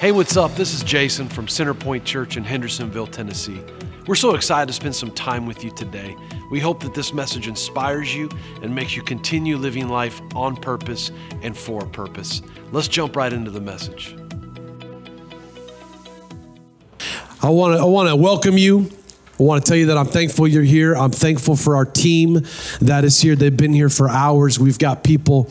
Hey, what's up? This is Jason from Centerpoint Church in Hendersonville, Tennessee. We're so excited to spend some time with you today. We hope that this message inspires you and makes you continue living life on purpose and for a purpose. Let's jump right into the message. I want to I want to welcome you I want to tell you that I'm thankful you're here. I'm thankful for our team that is here. They've been here for hours. We've got people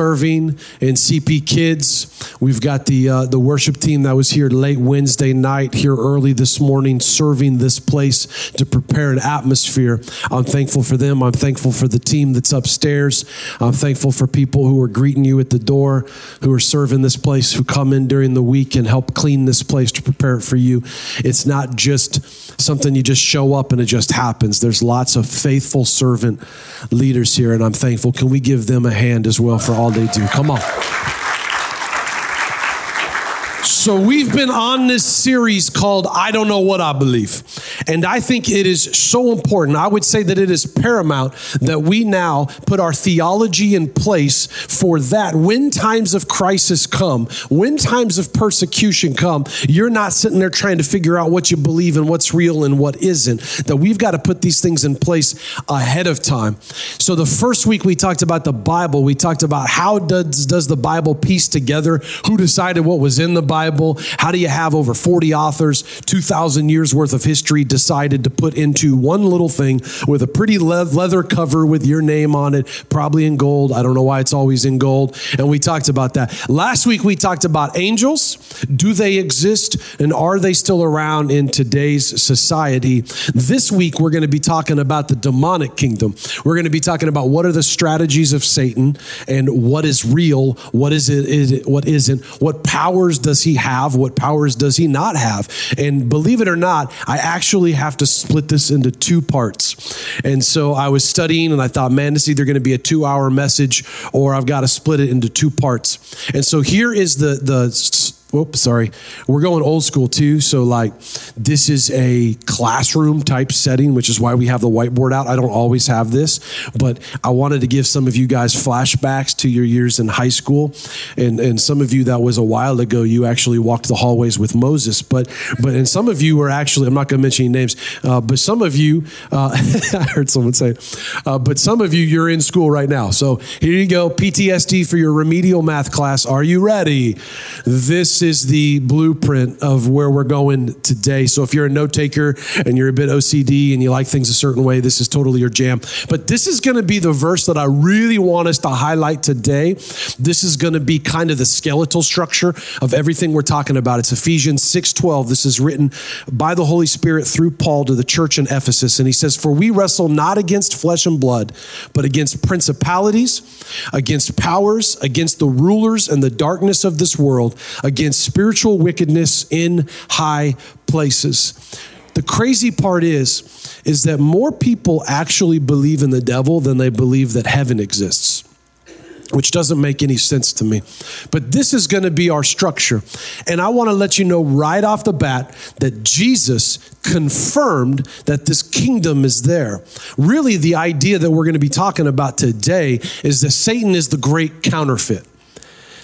serving in CP Kids. We've got the uh, the worship team that was here late Wednesday night, here early this morning, serving this place to prepare an atmosphere. I'm thankful for them. I'm thankful for the team that's upstairs. I'm thankful for people who are greeting you at the door, who are serving this place, who come in during the week and help clean this place to prepare it for you. It's not just something you just show up and it just happens. There's lots of faithful servant leaders here, and I'm thankful. Can we give them a hand as well for all they do? Come on. So, we've been on this series called I Don't Know What I Believe. And I think it is so important. I would say that it is paramount that we now put our theology in place for that. When times of crisis come, when times of persecution come, you're not sitting there trying to figure out what you believe and what's real and what isn't. That we've got to put these things in place ahead of time. So, the first week we talked about the Bible, we talked about how does, does the Bible piece together, who decided what was in the Bible Bible? How do you have over 40 authors, 2,000 years worth of history decided to put into one little thing with a pretty leather cover with your name on it, probably in gold? I don't know why it's always in gold. And we talked about that. Last week we talked about angels. Do they exist and are they still around in today's society? This week we're going to be talking about the demonic kingdom. We're going to be talking about what are the strategies of Satan and what is real, what is it, is it what isn't, what powers does he have? What powers does he not have? And believe it or not, I actually have to split this into two parts. And so I was studying and I thought, man, this is either going to be a two hour message or I've got to split it into two parts. And so here is the, the, Whoops, sorry. We're going old school too. So, like, this is a classroom type setting, which is why we have the whiteboard out. I don't always have this, but I wanted to give some of you guys flashbacks to your years in high school. And, and some of you, that was a while ago, you actually walked the hallways with Moses. But, but and some of you were actually, I'm not going to mention any names, uh, but some of you, uh, I heard someone say, uh, but some of you, you're in school right now. So, here you go PTSD for your remedial math class. Are you ready? This is the blueprint of where we're going today. So if you're a note taker and you're a bit OCD and you like things a certain way, this is totally your jam. But this is going to be the verse that I really want us to highlight today. This is going to be kind of the skeletal structure of everything we're talking about. It's Ephesians 6:12. This is written by the Holy Spirit through Paul to the church in Ephesus and he says, "For we wrestle not against flesh and blood, but against principalities, against powers, against the rulers and the darkness of this world, against spiritual wickedness in high places. The crazy part is is that more people actually believe in the devil than they believe that heaven exists which doesn't make any sense to me. But this is going to be our structure. And I want to let you know right off the bat that Jesus confirmed that this kingdom is there. Really, the idea that we're going to be talking about today is that Satan is the great counterfeit.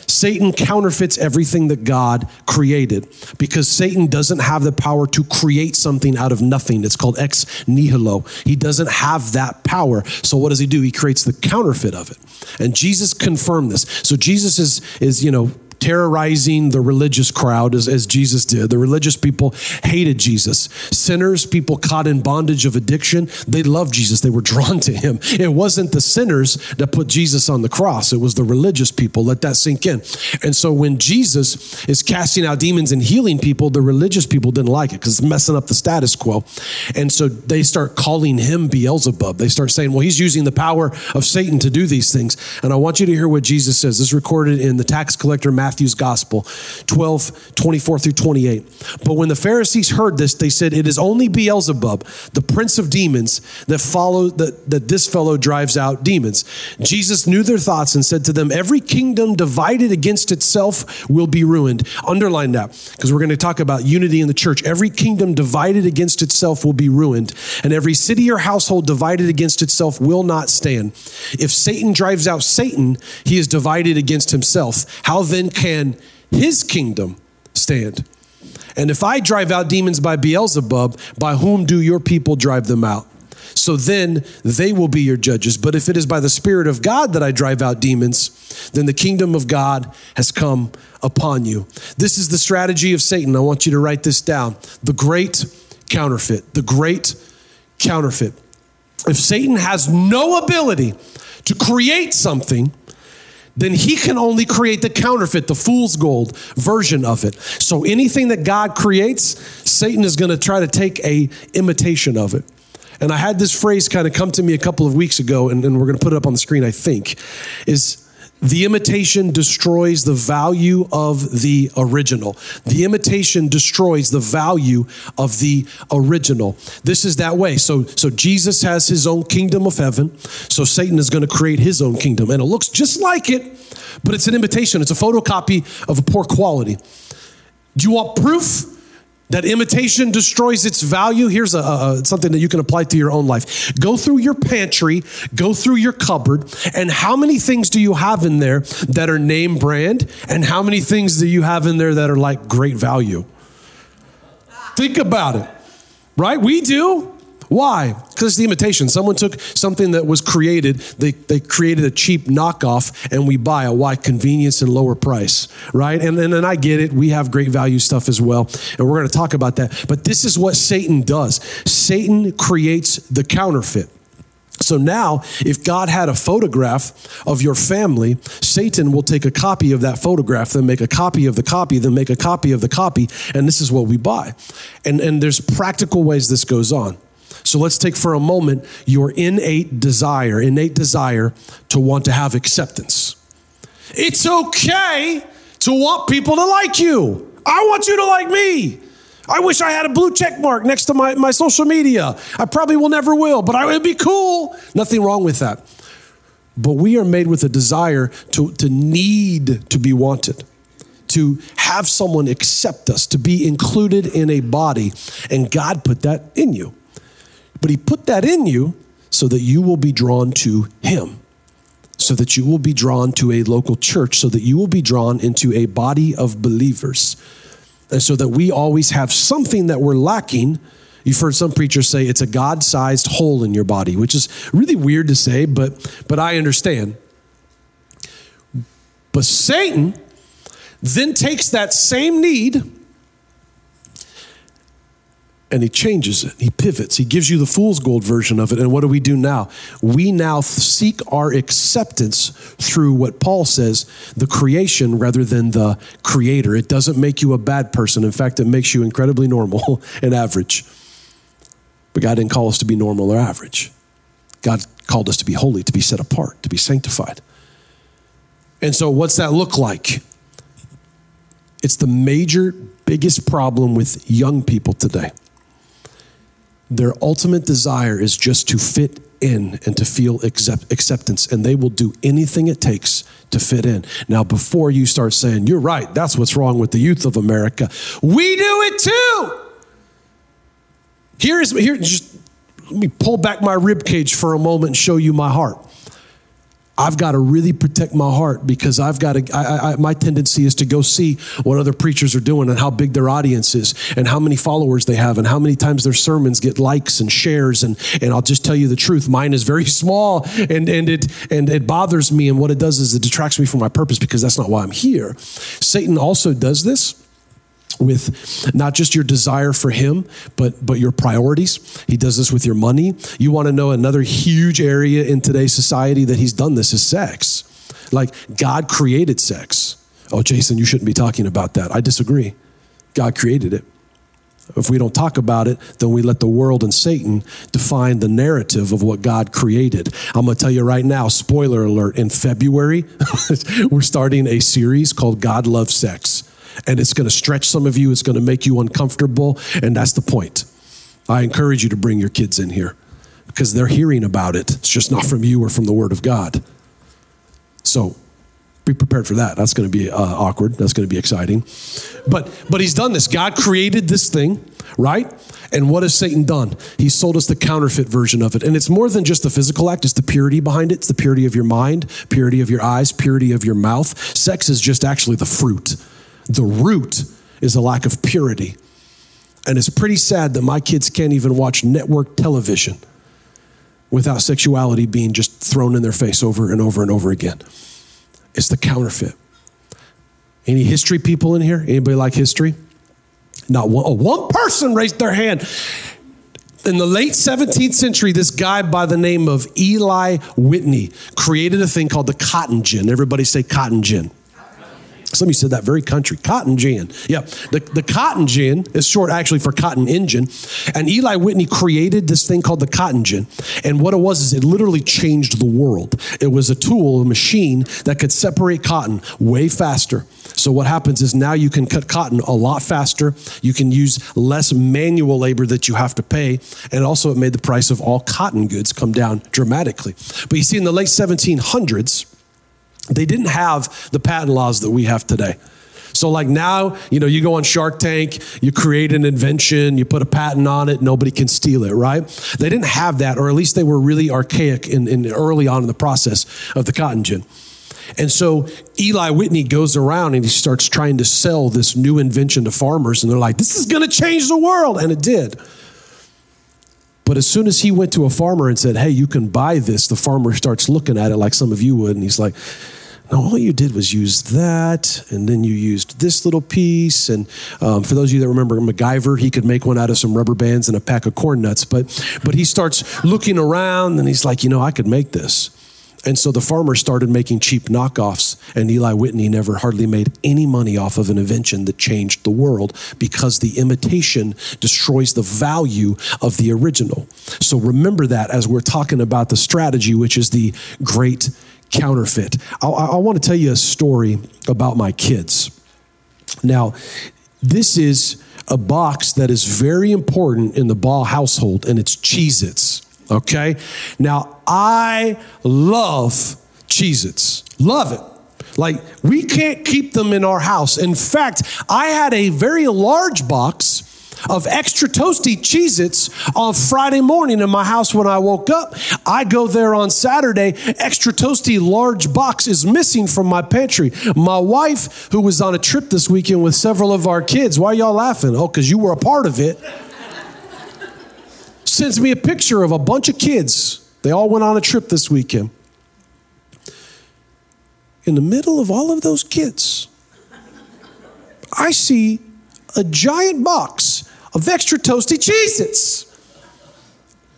Satan counterfeits everything that God created because Satan doesn't have the power to create something out of nothing. It's called ex nihilo. He doesn't have that power. So what does he do? He creates the counterfeit of it. And Jesus confirmed this. So Jesus is is, you know, terrorizing the religious crowd as, as Jesus did. The religious people hated Jesus. Sinners, people caught in bondage of addiction, they loved Jesus. They were drawn to him. It wasn't the sinners that put Jesus on the cross, it was the religious people. Let that sink in. And so when Jesus is casting out demons and healing people, the religious people didn't like it because it's messing up the status quo. And so they start calling him Beelzebub. They start saying, well, he's using the power of Satan to do these things. And I want you to hear what Jesus says. This is recorded in the tax collector Matthew Matthew's gospel 12, 24 through 28. But when the Pharisees heard this, they said, It is only Beelzebub, the prince of demons, that follow that, that this fellow drives out demons. Jesus knew their thoughts and said to them, Every kingdom divided against itself will be ruined. Underline that, because we're going to talk about unity in the church. Every kingdom divided against itself will be ruined, and every city or household divided against itself will not stand. If Satan drives out Satan, he is divided against himself. How then can his kingdom stand. And if I drive out demons by Beelzebub, by whom do your people drive them out? So then they will be your judges. But if it is by the Spirit of God that I drive out demons, then the kingdom of God has come upon you. This is the strategy of Satan. I want you to write this down. The great counterfeit. The great counterfeit. If Satan has no ability to create something, then he can only create the counterfeit, the fool's gold version of it. So anything that God creates, Satan is going to try to take a imitation of it. And I had this phrase kind of come to me a couple of weeks ago, and, and we're going to put it up on the screen, I think, is the imitation destroys the value of the original. The imitation destroys the value of the original. This is that way. So, so Jesus has his own kingdom of heaven. So Satan is going to create his own kingdom. And it looks just like it, but it's an imitation. It's a photocopy of a poor quality. Do you want proof? That imitation destroys its value. Here's a, a, something that you can apply to your own life. Go through your pantry, go through your cupboard, and how many things do you have in there that are name brand, and how many things do you have in there that are like great value? Think about it, right? We do. Why? Because it's the imitation. Someone took something that was created, they, they created a cheap knockoff, and we buy it. Why? Convenience and lower price, right? And, and, I get it. We have great value stuff as well, and we're going to talk about that. But this is what Satan does Satan creates the counterfeit. So now, if God had a photograph of your family, Satan will take a copy of that photograph, then make a copy of the copy, then make a copy of the copy, and this is what we buy. And, and there's practical ways this goes on. So let's take for a moment your innate desire, innate desire to want to have acceptance. It's okay to want people to like you. I want you to like me. I wish I had a blue check mark next to my, my social media. I probably will never will, but I, it'd be cool. Nothing wrong with that. But we are made with a desire to, to need to be wanted, to have someone accept us, to be included in a body. And God put that in you. But He put that in you so that you will be drawn to Him, so that you will be drawn to a local church, so that you will be drawn into a body of believers. And so that we always have something that we're lacking. You've heard some preachers say it's a God sized hole in your body, which is really weird to say, but, but I understand. But Satan then takes that same need and he changes it. He pivots. He gives you the fool's gold version of it. And what do we do now? We now seek our acceptance through what Paul says, the creation rather than the creator. It doesn't make you a bad person. In fact, it makes you incredibly normal and average. But God didn't call us to be normal or average. God called us to be holy, to be set apart, to be sanctified. And so, what's that look like? It's the major, biggest problem with young people today their ultimate desire is just to fit in and to feel accept- acceptance, and they will do anything it takes to fit in. Now, before you start saying, You're right, that's what's wrong with the youth of America, we do it too. Here's here, just let me pull back my rib cage for a moment and show you my heart. I've got to really protect my heart because I've got to, I, I, my tendency is to go see what other preachers are doing and how big their audience is and how many followers they have and how many times their sermons get likes and shares. And, and I'll just tell you the truth. Mine is very small and, and it, and it bothers me. And what it does is it detracts me from my purpose because that's not why I'm here. Satan also does this with not just your desire for him but but your priorities. He does this with your money. You want to know another huge area in today's society that he's done this is sex. Like god created sex. Oh jason you shouldn't be talking about that. I disagree. God created it. If we don't talk about it, then we let the world and Satan define the narrative of what God created. I'm going to tell you right now, spoiler alert, in February, we're starting a series called God Loves Sex and it's going to stretch some of you, it's going to make you uncomfortable, and that's the point. I encourage you to bring your kids in here because they're hearing about it. It's just not from you or from the Word of God. So be prepared for that. That's going to be uh, awkward. That's going to be exciting. But but he's done this. God created this thing, right? And what has Satan done? He sold us the counterfeit version of it. And it's more than just the physical act, it's the purity behind it. It's the purity of your mind, purity of your eyes, purity of your mouth. Sex is just actually the fruit the root is a lack of purity. And it's pretty sad that my kids can't even watch network television without sexuality being just thrown in their face over and over and over again. It's the counterfeit. Any history people in here? Anybody like history? Not one, oh, one person raised their hand. In the late 17th century, this guy by the name of Eli Whitney created a thing called the cotton gin. Everybody say cotton gin. Some of you said that very country. Cotton gin. Yeah. The, the cotton gin is short actually for cotton engine. And Eli Whitney created this thing called the cotton gin. And what it was is it literally changed the world. It was a tool, a machine that could separate cotton way faster. So what happens is now you can cut cotton a lot faster. You can use less manual labor that you have to pay. And also it made the price of all cotton goods come down dramatically. But you see in the late 1700s, they didn't have the patent laws that we have today. So, like now, you know, you go on Shark Tank, you create an invention, you put a patent on it, nobody can steal it, right? They didn't have that, or at least they were really archaic in, in early on in the process of the cotton gin. And so Eli Whitney goes around and he starts trying to sell this new invention to farmers, and they're like, this is gonna change the world. And it did. But as soon as he went to a farmer and said, hey, you can buy this, the farmer starts looking at it like some of you would, and he's like, no, all you did was use that, and then you used this little piece. And um, for those of you that remember MacGyver, he could make one out of some rubber bands and a pack of corn nuts. But but he starts looking around, and he's like, you know, I could make this. And so the farmer started making cheap knockoffs, and Eli Whitney never hardly made any money off of an invention that changed the world because the imitation destroys the value of the original. So remember that as we're talking about the strategy, which is the great counterfeit. I, I want to tell you a story about my kids. Now, this is a box that is very important in the Ball household, and it's Cheez Its. Okay? Now, I love Cheez Its. Love it. Like, we can't keep them in our house. In fact, I had a very large box of extra toasty Cheez Its on Friday morning in my house when I woke up. I go there on Saturday, extra toasty large box is missing from my pantry. My wife, who was on a trip this weekend with several of our kids, why y'all laughing? Oh, because you were a part of it. Sends me a picture of a bunch of kids. They all went on a trip this weekend. In the middle of all of those kids, I see a giant box of extra toasty Cheez Its.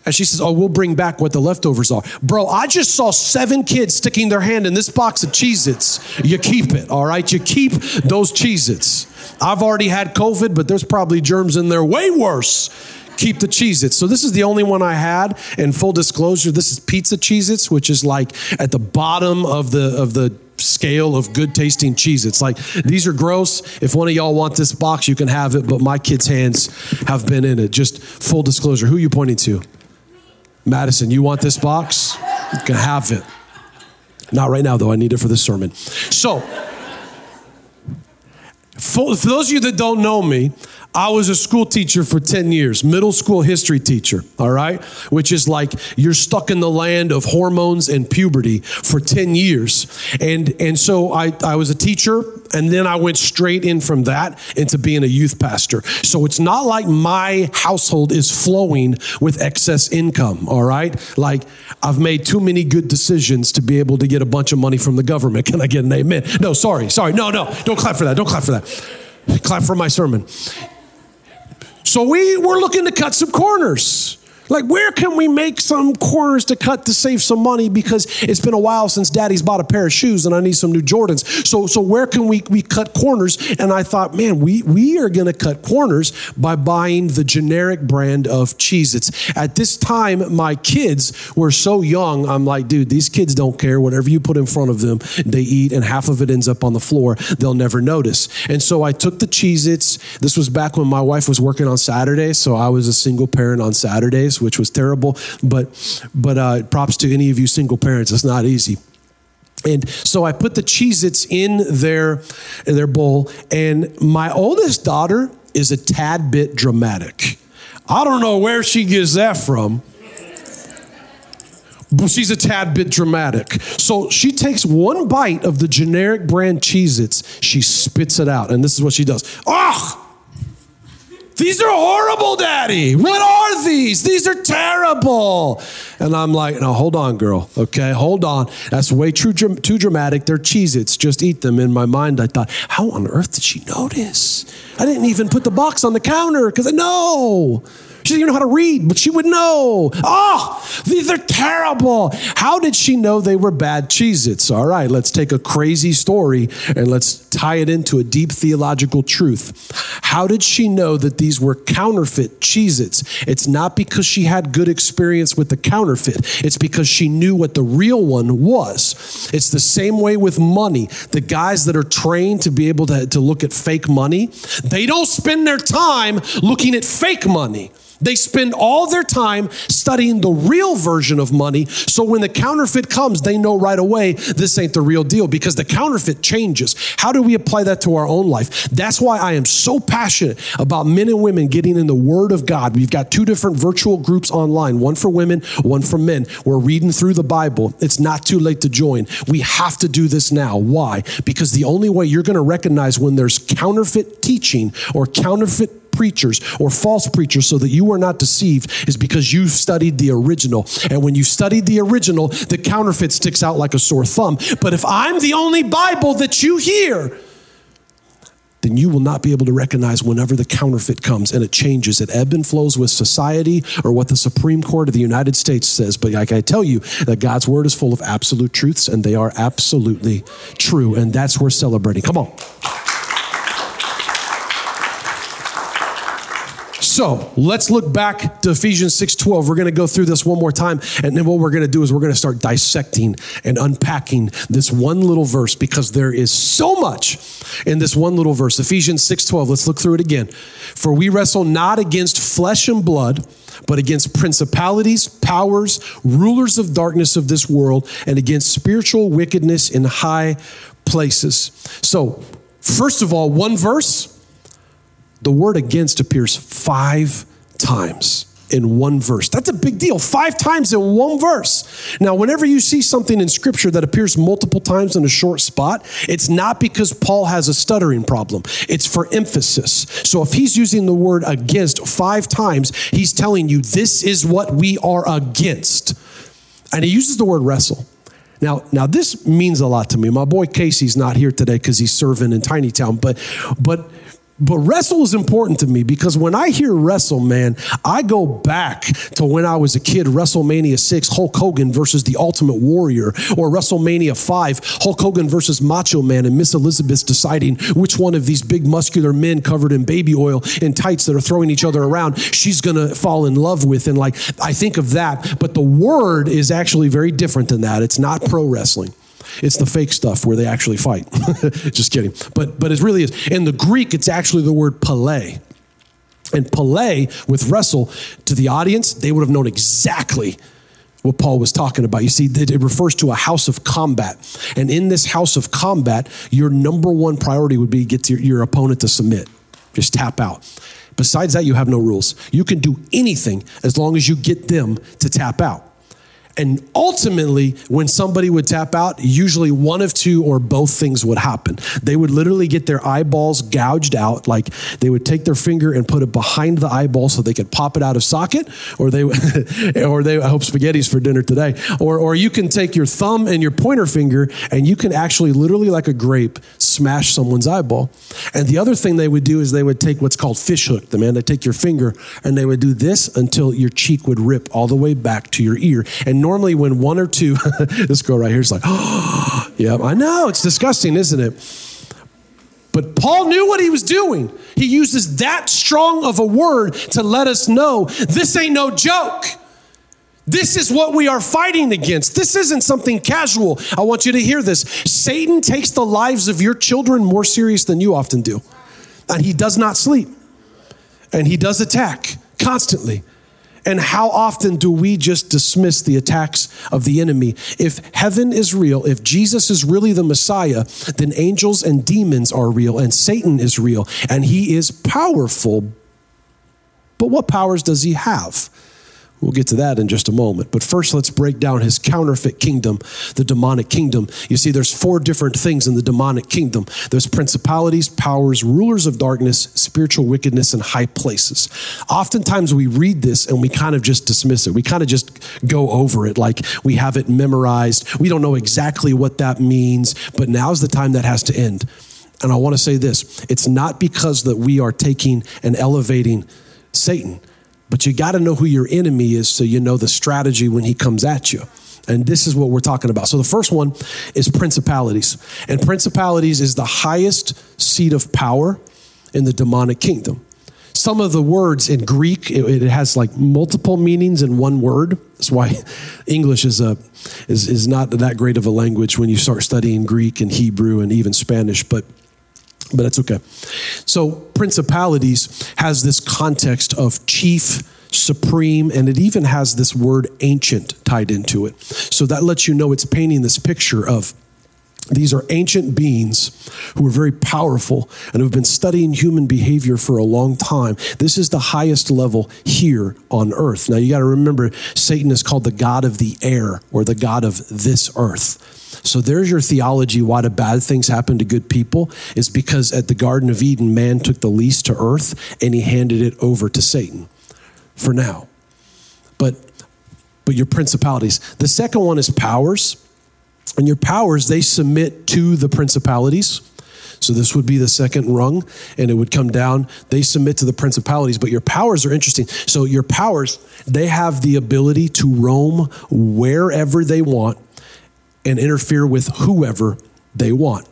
And she says, Oh, we'll bring back what the leftovers are. Bro, I just saw seven kids sticking their hand in this box of Cheez Its. You keep it, all right? You keep those Cheez Its. I've already had COVID, but there's probably germs in there way worse. Keep the Cheez Its. So, this is the only one I had. And full disclosure, this is pizza Cheez Its, which is like at the bottom of the, of the scale of good tasting Cheez Its like these are gross. If one of y'all want this box you can have it but my kids hands have been in it. Just full disclosure who you pointing to? Madison you want this box? You can have it. Not right now though. I need it for the sermon. So for those of you that don't know me I was a school teacher for 10 years, middle school history teacher, all right? Which is like you're stuck in the land of hormones and puberty for 10 years. And, and so I, I was a teacher, and then I went straight in from that into being a youth pastor. So it's not like my household is flowing with excess income, all right? Like I've made too many good decisions to be able to get a bunch of money from the government. Can I get an amen? No, sorry, sorry. No, no, don't clap for that. Don't clap for that. Clap for my sermon. So we were looking to cut some corners. Like, where can we make some corners to cut to save some money? Because it's been a while since daddy's bought a pair of shoes and I need some new Jordans. So, so where can we, we cut corners? And I thought, man, we, we are going to cut corners by buying the generic brand of Cheez Its. At this time, my kids were so young. I'm like, dude, these kids don't care. Whatever you put in front of them, they eat, and half of it ends up on the floor. They'll never notice. And so I took the Cheez Its. This was back when my wife was working on Saturdays. So I was a single parent on Saturdays which was terrible. But but uh, props to any of you single parents. It's not easy. And so I put the Cheez Its in their, in their bowl. And my oldest daughter is a tad bit dramatic. I don't know where she gets that from. but she's a tad bit dramatic. So she takes one bite of the generic brand Cheez Its, she spits it out, and this is what she does. Ah! These are horrible, Daddy. What are these? These are terrible. And I'm like, no, hold on, girl. Okay, hold on. That's way too, too dramatic. They're Cheez Its. Just eat them. In my mind, I thought, how on earth did she notice? I didn't even put the box on the counter because I know. She didn't even know how to read, but she would know. Ah, oh, these are terrible. How did she know they were bad Cheez Its? All right, let's take a crazy story and let's tie it into a deep theological truth. How did she know that these were counterfeit Cheez Its? It's not because she had good experience with the counterfeit, it's because she knew what the real one was. It's the same way with money. The guys that are trained to be able to, to look at fake money, they don't spend their time looking at fake money. They spend all their time studying the real version of money. So when the counterfeit comes, they know right away this ain't the real deal because the counterfeit changes. How do we apply that to our own life? That's why I am so passionate about men and women getting in the Word of God. We've got two different virtual groups online one for women, one for men. We're reading through the Bible. It's not too late to join. We have to do this now. Why? Because the only way you're going to recognize when there's counterfeit teaching or counterfeit preachers or false preachers so that you are not deceived is because you studied the original. And when you studied the original, the counterfeit sticks out like a sore thumb. But if I'm the only Bible that you hear, then you will not be able to recognize whenever the counterfeit comes and it changes. It ebb and flows with society or what the Supreme Court of the United States says. But like I tell you, that God's word is full of absolute truths and they are absolutely true. And that's worth celebrating. Come on. So let's look back to Ephesians 6:12. We're going to go through this one more time, and then what we're going to do is we're going to start dissecting and unpacking this one little verse because there is so much in this one little verse. Ephesians 6:12. Let's look through it again. For we wrestle not against flesh and blood, but against principalities, powers, rulers of darkness of this world, and against spiritual wickedness in high places. So, first of all, one verse the word against appears five times in one verse. That's a big deal. Five times in one verse. Now, whenever you see something in scripture that appears multiple times in a short spot, it's not because Paul has a stuttering problem, it's for emphasis. So if he's using the word against five times, he's telling you this is what we are against. And he uses the word wrestle. Now, now this means a lot to me. My boy Casey's not here today because he's serving in Tiny Town, but but but wrestle is important to me because when I hear wrestle, man, I go back to when I was a kid, WrestleMania 6, Hulk Hogan versus the Ultimate Warrior, or WrestleMania 5, Hulk Hogan versus Macho Man, and Miss Elizabeth deciding which one of these big muscular men covered in baby oil and tights that are throwing each other around she's gonna fall in love with. And like, I think of that, but the word is actually very different than that. It's not pro wrestling. It's the fake stuff where they actually fight. Just kidding. But but it really is. In the Greek, it's actually the word pele. And pele with wrestle to the audience, they would have known exactly what Paul was talking about. You see, it refers to a house of combat. And in this house of combat, your number one priority would be get your, your opponent to submit. Just tap out. Besides that, you have no rules. You can do anything as long as you get them to tap out. And ultimately, when somebody would tap out, usually one of two or both things would happen. They would literally get their eyeballs gouged out, like they would take their finger and put it behind the eyeball so they could pop it out of socket, or they, or they, I hope spaghetti's for dinner today. Or, or you can take your thumb and your pointer finger and you can actually, literally like a grape, smash someone's eyeball. And the other thing they would do is they would take what's called fish hook. The man, they take your finger and they would do this until your cheek would rip all the way back to your ear. And normally when one or two, this girl right here is like, oh, yeah, I know, it's disgusting, isn't it? But Paul knew what he was doing. He uses that strong of a word to let us know this ain't no joke. This is what we are fighting against. This isn't something casual. I want you to hear this. Satan takes the lives of your children more serious than you often do. And he does not sleep. And he does attack constantly. And how often do we just dismiss the attacks of the enemy? If heaven is real, if Jesus is really the Messiah, then angels and demons are real, and Satan is real, and he is powerful. But what powers does he have? We'll get to that in just a moment. But first, let's break down his counterfeit kingdom, the demonic kingdom. You see, there's four different things in the demonic kingdom there's principalities, powers, rulers of darkness, spiritual wickedness, and high places. Oftentimes, we read this and we kind of just dismiss it. We kind of just go over it like we have it memorized. We don't know exactly what that means, but now's the time that has to end. And I want to say this it's not because that we are taking and elevating Satan but you got to know who your enemy is so you know the strategy when he comes at you. And this is what we're talking about. So the first one is principalities. And principalities is the highest seat of power in the demonic kingdom. Some of the words in Greek, it, it has like multiple meanings in one word. That's why English is, a, is, is not that great of a language when you start studying Greek and Hebrew and even Spanish. But but that's okay. So, principalities has this context of chief, supreme, and it even has this word ancient tied into it. So, that lets you know it's painting this picture of these are ancient beings who are very powerful and have been studying human behavior for a long time. This is the highest level here on earth. Now, you got to remember, Satan is called the God of the air or the God of this earth. So there's your theology why the bad things happen to good people is because at the Garden of Eden, man took the lease to earth and he handed it over to Satan for now. But but your principalities. The second one is powers. And your powers, they submit to the principalities. So this would be the second rung, and it would come down. They submit to the principalities, but your powers are interesting. So your powers, they have the ability to roam wherever they want and interfere with whoever they want.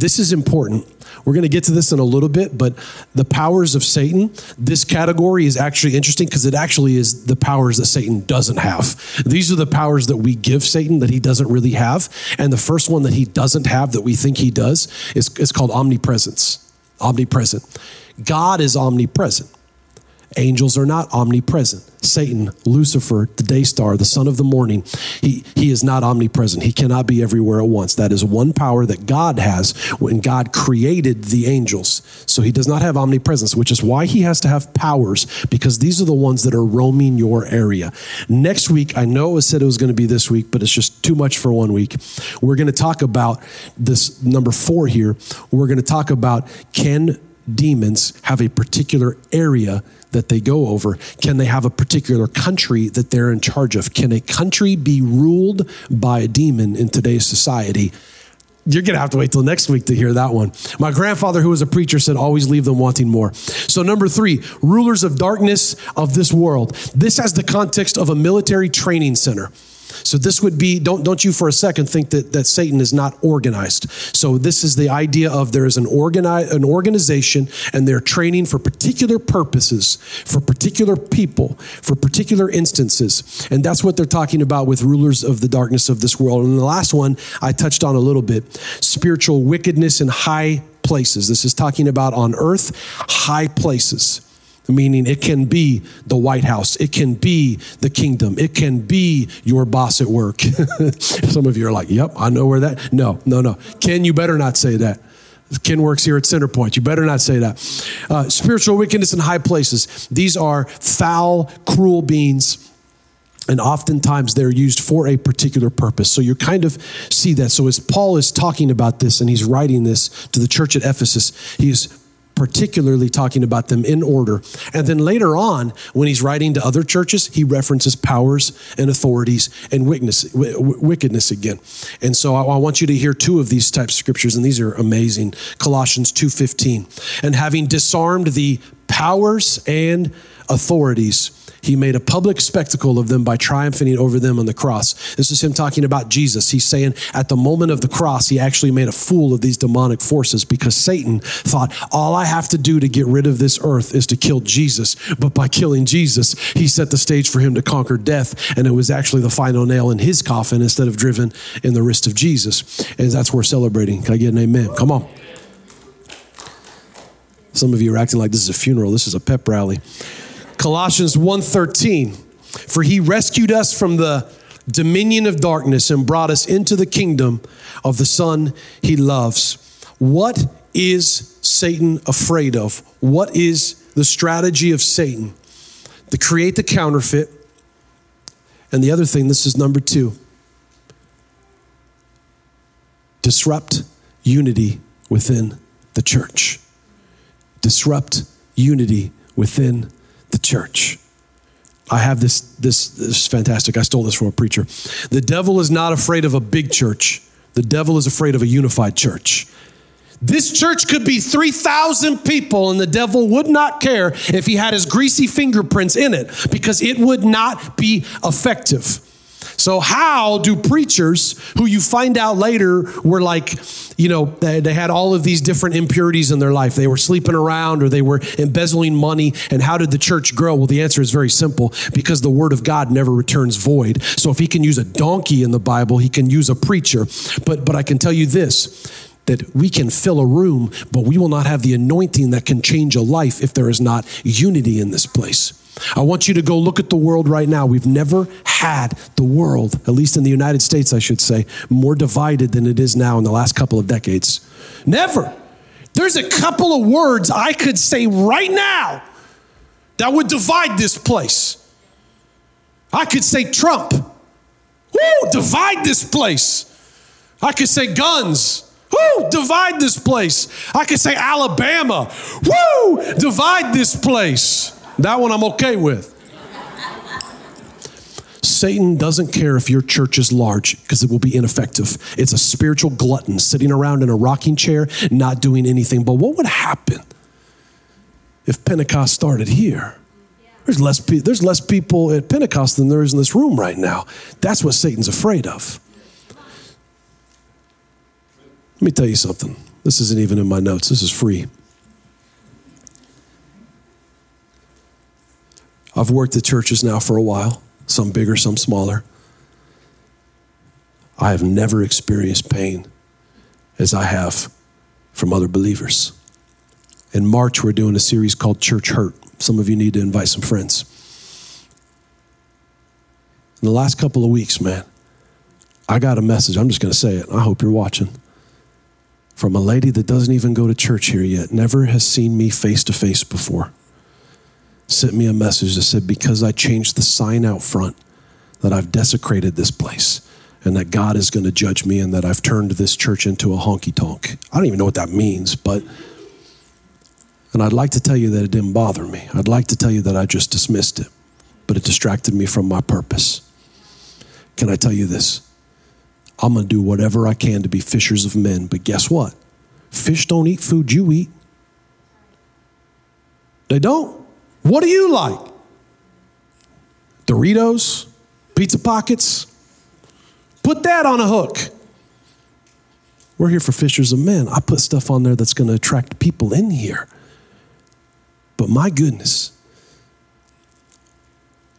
This is important. We're going to get to this in a little bit, but the powers of Satan, this category is actually interesting because it actually is the powers that Satan doesn't have. These are the powers that we give Satan that he doesn't really have. And the first one that he doesn't have that we think he does is, is called omnipresence. Omnipresent. God is omnipresent. Angels are not omnipresent. Satan, Lucifer, the day star, the son of the morning, he, he is not omnipresent. He cannot be everywhere at once. That is one power that God has when God created the angels. So he does not have omnipresence, which is why he has to have powers, because these are the ones that are roaming your area. Next week, I know it said it was going to be this week, but it's just too much for one week. We're going to talk about this number four here. We're going to talk about can demons have a particular area that they go over? Can they have a particular country that they're in charge of? Can a country be ruled by a demon in today's society? You're going to have to wait till next week to hear that one. My grandfather, who was a preacher, said, always leave them wanting more. So, number three, rulers of darkness of this world. This has the context of a military training center. So this would be, don't, don't you for a second think that, that Satan is not organized. So this is the idea of there is an, organi- an organization and they're training for particular purposes, for particular people, for particular instances. And that's what they're talking about with rulers of the darkness of this world. And the last one I touched on a little bit, spiritual wickedness in high places. This is talking about on earth, high places meaning it can be the White House, it can be the kingdom, it can be your boss at work. Some of you are like, yep, I know where that. No, no, no. Ken, you better not say that. Ken works here at Centerpoint. You better not say that. Uh, spiritual wickedness in high places. These are foul, cruel beings and oftentimes they're used for a particular purpose. So you kind of see that. So as Paul is talking about this and he's writing this to the church at Ephesus, he's particularly talking about them in order. And then later on, when he's writing to other churches, he references powers and authorities and wickedness again. And so I, want you to hear two of these types of scriptures, and these are amazing. Colossians 2.15. And having disarmed the powers and authorities, he made a public spectacle of them by triumphing over them on the cross. This is him talking about Jesus. He's saying at the moment of the cross, he actually made a fool of these demonic forces because Satan thought, all I have to do to get rid of this earth is to kill Jesus. But by killing Jesus, he set the stage for him to conquer death. And it was actually the final nail in his coffin instead of driven in the wrist of Jesus. And that's what we're celebrating. Can I get an amen? Come on. Some of you are acting like this is a funeral. This is a pep rally. Colossians 1:13 For he rescued us from the dominion of darkness and brought us into the kingdom of the son he loves. What is Satan afraid of? What is the strategy of Satan? To create the counterfeit, And the other thing, this is number two disrupt unity within the church. Disrupt unity within the church. I have this, this, this is fantastic. I stole this from a preacher. The devil is not afraid of a big church, the devil is afraid of a unified church. This church could be 3,000 people, and the devil would not care if he had his greasy fingerprints in it because it would not be effective. So, how do preachers who you find out later were like, you know, they, they, had all of these different impurities in their life? They were sleeping around or they were embezzling money. And how did the church grow? Well, the answer is very simple because the word of God never returns void. So, if he can use a donkey in the Bible, he can use a preacher. But, but I can tell you this that we can fill a room, but we will not have the anointing that can change a life if there is not unity in this place. I want you to go look at the world right now. We've never had the world, at least in the United States, I should say, more divided than it is now in the last couple of decades. Never. There's a couple of words I could say right now that would divide this place. I could say Trump. Woo, divide this place. I could say guns. Woo, divide this place. I could say Alabama. Woo, divide this place. That one I'm okay with. Satan doesn't care if your church is large because it will be ineffective. It's a spiritual glutton sitting around in a rocking chair, not doing anything. But what would happen if Pentecost started here? There's less, pe- there's less people at Pentecost than there is in this room right now. That's what Satan's afraid of. Let me tell you something. This isn't even in my notes, this is free. I've worked at churches now for a while, some bigger, some smaller. I have never experienced pain as I have from other believers. In March, we're doing a series called Church Hurt. Some of you need to invite some friends. In the last couple of weeks, man, I got a message. I'm just going to say it. I hope you're watching. From a lady that doesn't even go to church here yet, never has seen me face to face before sent me a message that said, Because I changed the sign out front, that I've desecrated this place and that God is going to judge me and that I've turned this church into a honky tonk. I don't even know what that means, but. And I'd like to tell you that it didn't bother me. I'd like to tell you that I just dismissed it, but it distracted me from my purpose. Can I tell you this? I'm going to do whatever I can to be fishers of men, but guess what? Fish don't eat food you eat. They don't. What do you like? Doritos? Pizza pockets? Put that on a hook. We're here for fishers of men. I put stuff on there that's going to attract people in here. But my goodness,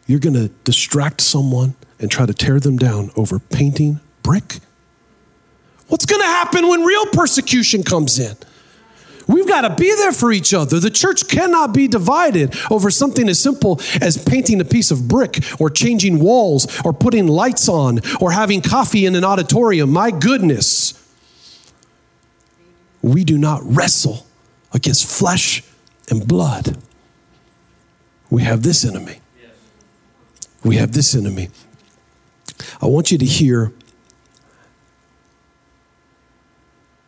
you're going to distract someone and try to tear them down over painting brick? What's going to happen when real persecution comes in? We've got to be there for each other. The church cannot be divided over something as simple as painting a piece of brick or changing walls or putting lights on or having coffee in an auditorium. My goodness. We do not wrestle against flesh and blood. We have this enemy. We have this enemy. I want you to hear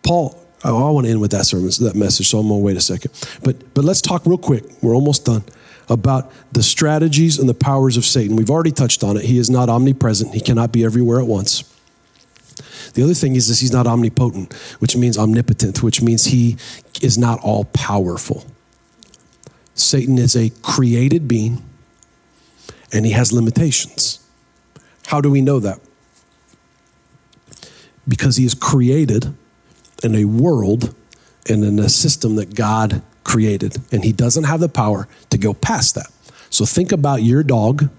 Paul Oh, I want to end with that sermon, that message, so I'm to wait a second. But, but let's talk real quick. We're almost done about the strategies and the powers of Satan. We've already touched on it. He is not omnipresent, he cannot be everywhere at once. The other thing is this he's not omnipotent, which means omnipotent, which means he is not all powerful. Satan is a created being and he has limitations. How do we know that? Because he is created in a world and in a system that God created. And he doesn't have the power to go past that. So think about your dog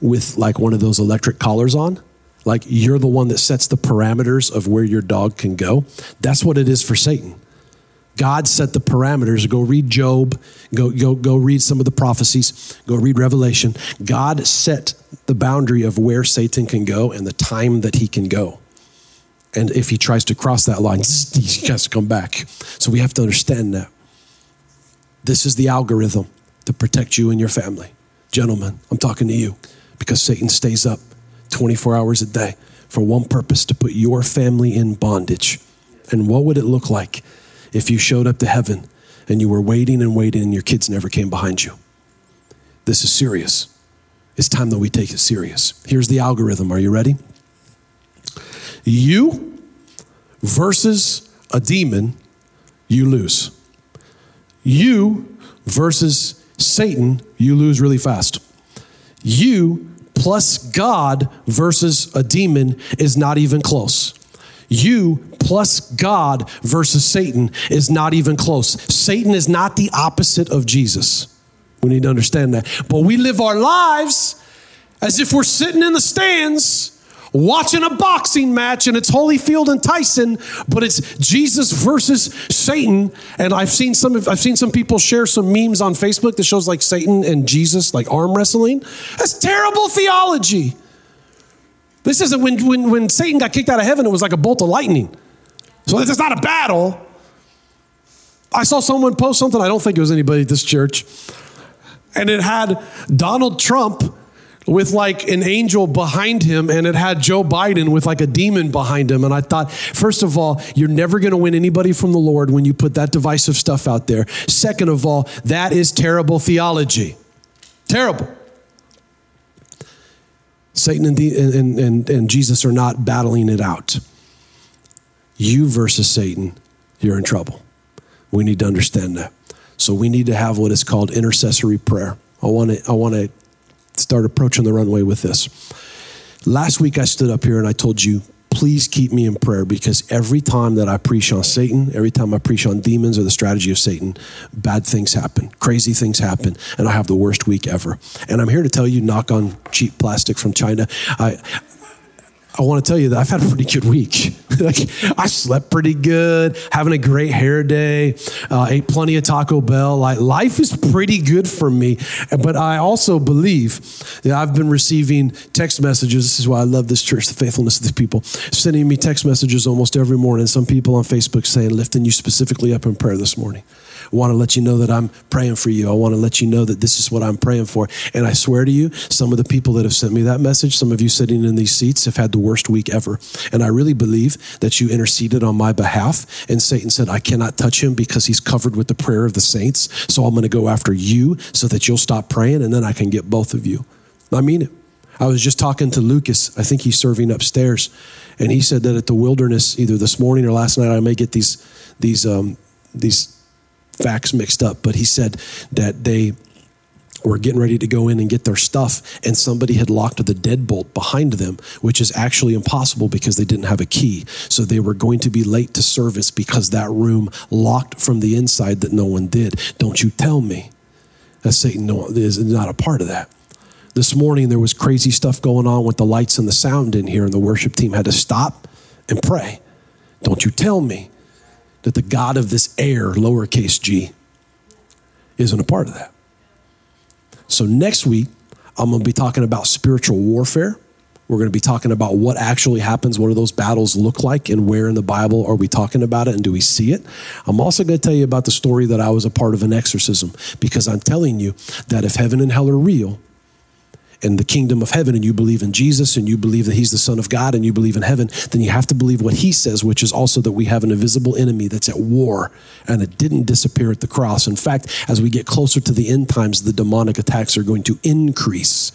with like one of those electric collars on. Like you're the one that sets the parameters of where your dog can go. That's what it is for Satan. God set the parameters. Go read Job. Go, go, go read some of the prophecies. Go read Revelation. God set the boundary of where Satan can go and the time that he can go. And if he tries to cross that line, he has to come back. So we have to understand that. This is the algorithm to protect you and your family. Gentlemen, I'm talking to you. because Satan stays up 24 hours a day for one purpose to put your family in bondage. And what would it look like if you showed up to heaven and you were waiting and waiting and your kids never came behind you? This is serious. It's time that we take it serious. Here's the algorithm. Are you ready? You versus a demon, you lose. You versus Satan, you lose really fast. You plus God versus a demon is not even close. You plus God versus Satan is not even close. Satan is not the opposite of Jesus. We need to understand that. But we live our lives as if we're sitting in the stands watching a boxing match and it's Holyfield and Tyson, but it's Jesus versus Satan. And I've seen some I've seen some people share some memes on Facebook that shows like Satan and Jesus like arm wrestling. That's terrible theology. This isn't when, when, when Satan got kicked out of heaven, it was like a bolt of lightning. So it's not a battle. I saw someone post something, I don't think it was anybody at this church, and it had Donald Trump with like an angel behind him and it had Joe Biden with like a demon behind him. And I thought, first of all, you're never going to win anybody from the Lord when you put that divisive stuff out there. Second of all, that is terrible theology. Terrible. Satan and, the, and, and, and Jesus are not battling it out. You versus Satan, you're in trouble. We need to understand that. So we need to have what is called intercessory prayer. I want to I want to start approaching the runway with this. Last week, I stood up here and I told you, please keep me in prayer because every time that I preach on Satan, every time I preach on demons or the strategy of Satan, bad things happen, crazy things happen, and I have the worst week ever. And I'm here to tell you, knock on cheap plastic from China. I, I want to tell you that I've had a pretty good week. like, I slept pretty good, having a great hair day, uh, ate plenty of Taco Bell. Like life is pretty good for me. But I also believe that I've been receiving text messages. This is why I love this church, the faithfulness of these people, sending me text messages almost every morning. Some people on Facebook saying, lifting you specifically up in prayer this morning. I want to let you know that I'm praying for you. I want to let you know that this is what I'm praying for. And I swear to you, some of the people that have sent me that message, some of you sitting in these seats have had the worst week ever. And I really believe that you interceded on my behalf. And Satan said, I cannot touch him because he's covered with the prayer of the saints. So I'm going to go after you so that you'll stop praying and then I can get both of you. I mean it. I was just talking to Lucas. I think he's serving upstairs, and he said that at the wilderness, either this morning or last night, I may get these these um, these facts mixed up, but he said that they were getting ready to go in and get their stuff, and somebody had locked the deadbolt behind them, which is actually impossible because they didn't have a key. So they were going to be late to service because that room locked from the inside that no one did. Don't you tell me that Satan is not a part of that. This morning, there was crazy stuff going on with the lights and the sound in here, and the worship team had to stop and pray. Don't you tell me that the God of this air, lowercase g, isn't a part of that. So next week, I'm going to be talking about spiritual warfare. We're going to be talking about what actually happens. What do those battles look like? And where in the Bible are we talking about it? And do we see it? I'm also going to tell you about the story that I was a part of an exorcism because I'm telling you that if heaven and hell are real, and the kingdom of heaven and you believe in Jesus and you believe that he's the son of God and you believe in heaven, then you have to believe what he says, which is also that we have an invisible enemy that's at war and it didn't disappear at the cross. In fact, as we get closer to the end times, the demonic attacks are going to increase,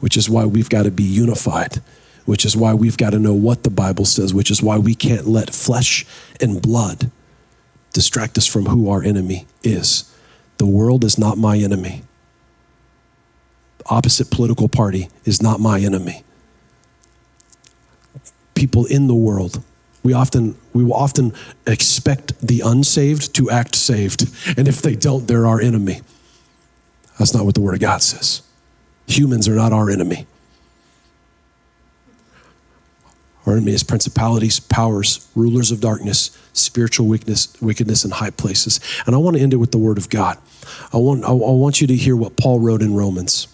which is why we've got to be unified. Which is why we've got to know what the Bible says, which is why we can't let flesh and blood distract us from who our enemy is. The world is not my enemy opposite political party is not my enemy. People in the world, we often we will often expect the unsaved to act saved, and if they don't, they're our enemy. That's not what the Word of God says. Humans are not our enemy. Our enemy is principalities, powers, rulers of darkness, spiritual weakness, wickedness in high places. And I want to end it with the Word of God. I want, I want you to hear what Paul wrote in Romans.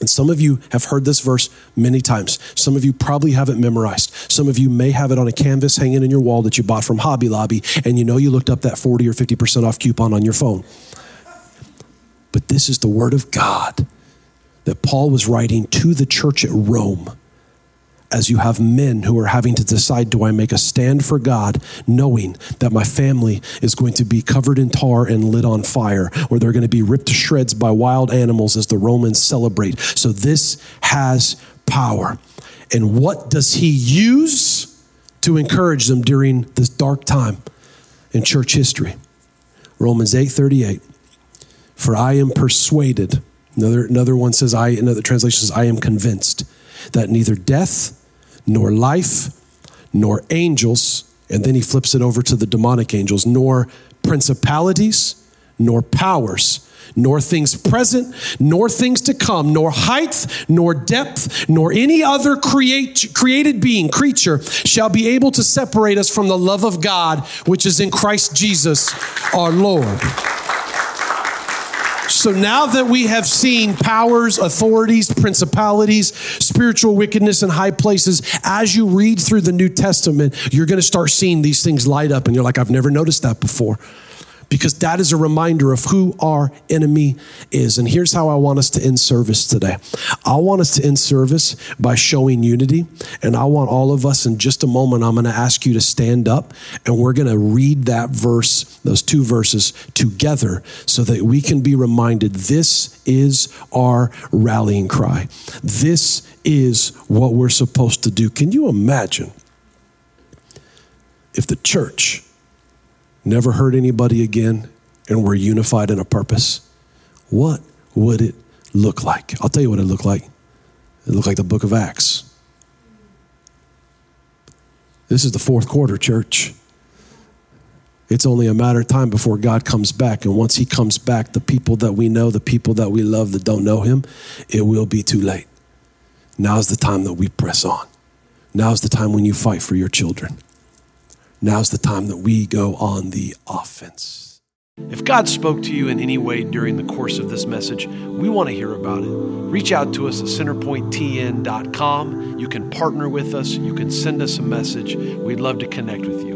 And some of you have heard this verse many times. Some of you probably have it memorized. Some of you may have it on a canvas hanging in your wall that you bought from Hobby Lobby, and you know you looked up that 40 or 50% off coupon on your phone. But this is the Word of God that Paul was writing to the church at Rome as you have men who are having to decide do I make a stand for God, knowing that my family is going to be covered in tar and lit on fire, or they're going to be ripped to shreds by wild animals as the Romans celebrate. So this has power. And what does he use to encourage them during this dark time in church history? Romans 8:38. For I am persuaded. Another, another one says, I, another translation says, I am convinced that neither death nor life, nor angels, and then he flips it over to the demonic angels, nor principalities, nor powers, nor things present, nor things to come, nor height, nor depth, nor any other create, created being, creature, shall be able to separate us from the love of God, which is in Christ Jesus our Lord. So now that we have seen powers, authorities, principalities, spiritual wickedness in high places, as you read through the New Testament, you're going to start seeing these things light up, and you're like, I've never noticed that before because that is a reminder of who our enemy is. And here's how I want us to end service today I want us to end service by showing unity. And I want all of us in just a moment, I'm going to ask you to stand up and we're going to read that verse, those two verses together so that we can be reminded this is our rallying cry. This is what we're supposed to do. Can you imagine if the church never hurt anybody again, and we're unified in a purpose, what would it look like? I'll tell you what it looked like. It looked like the book of Acts. This is the fourth quarter, church. It's only a matter of time before God comes back. And once He comes back, the people that we know, the people that we love that don't know Him, it will be too late. Now's the time that we press on. Now's the time when you fight for your children. Now's the time that we go on the offense. If God spoke to you in any way during the course of this message, we want to hear about it. Reach out to us at centerpointtn.com. You can partner with us, you can send us a message. We'd love to connect with you.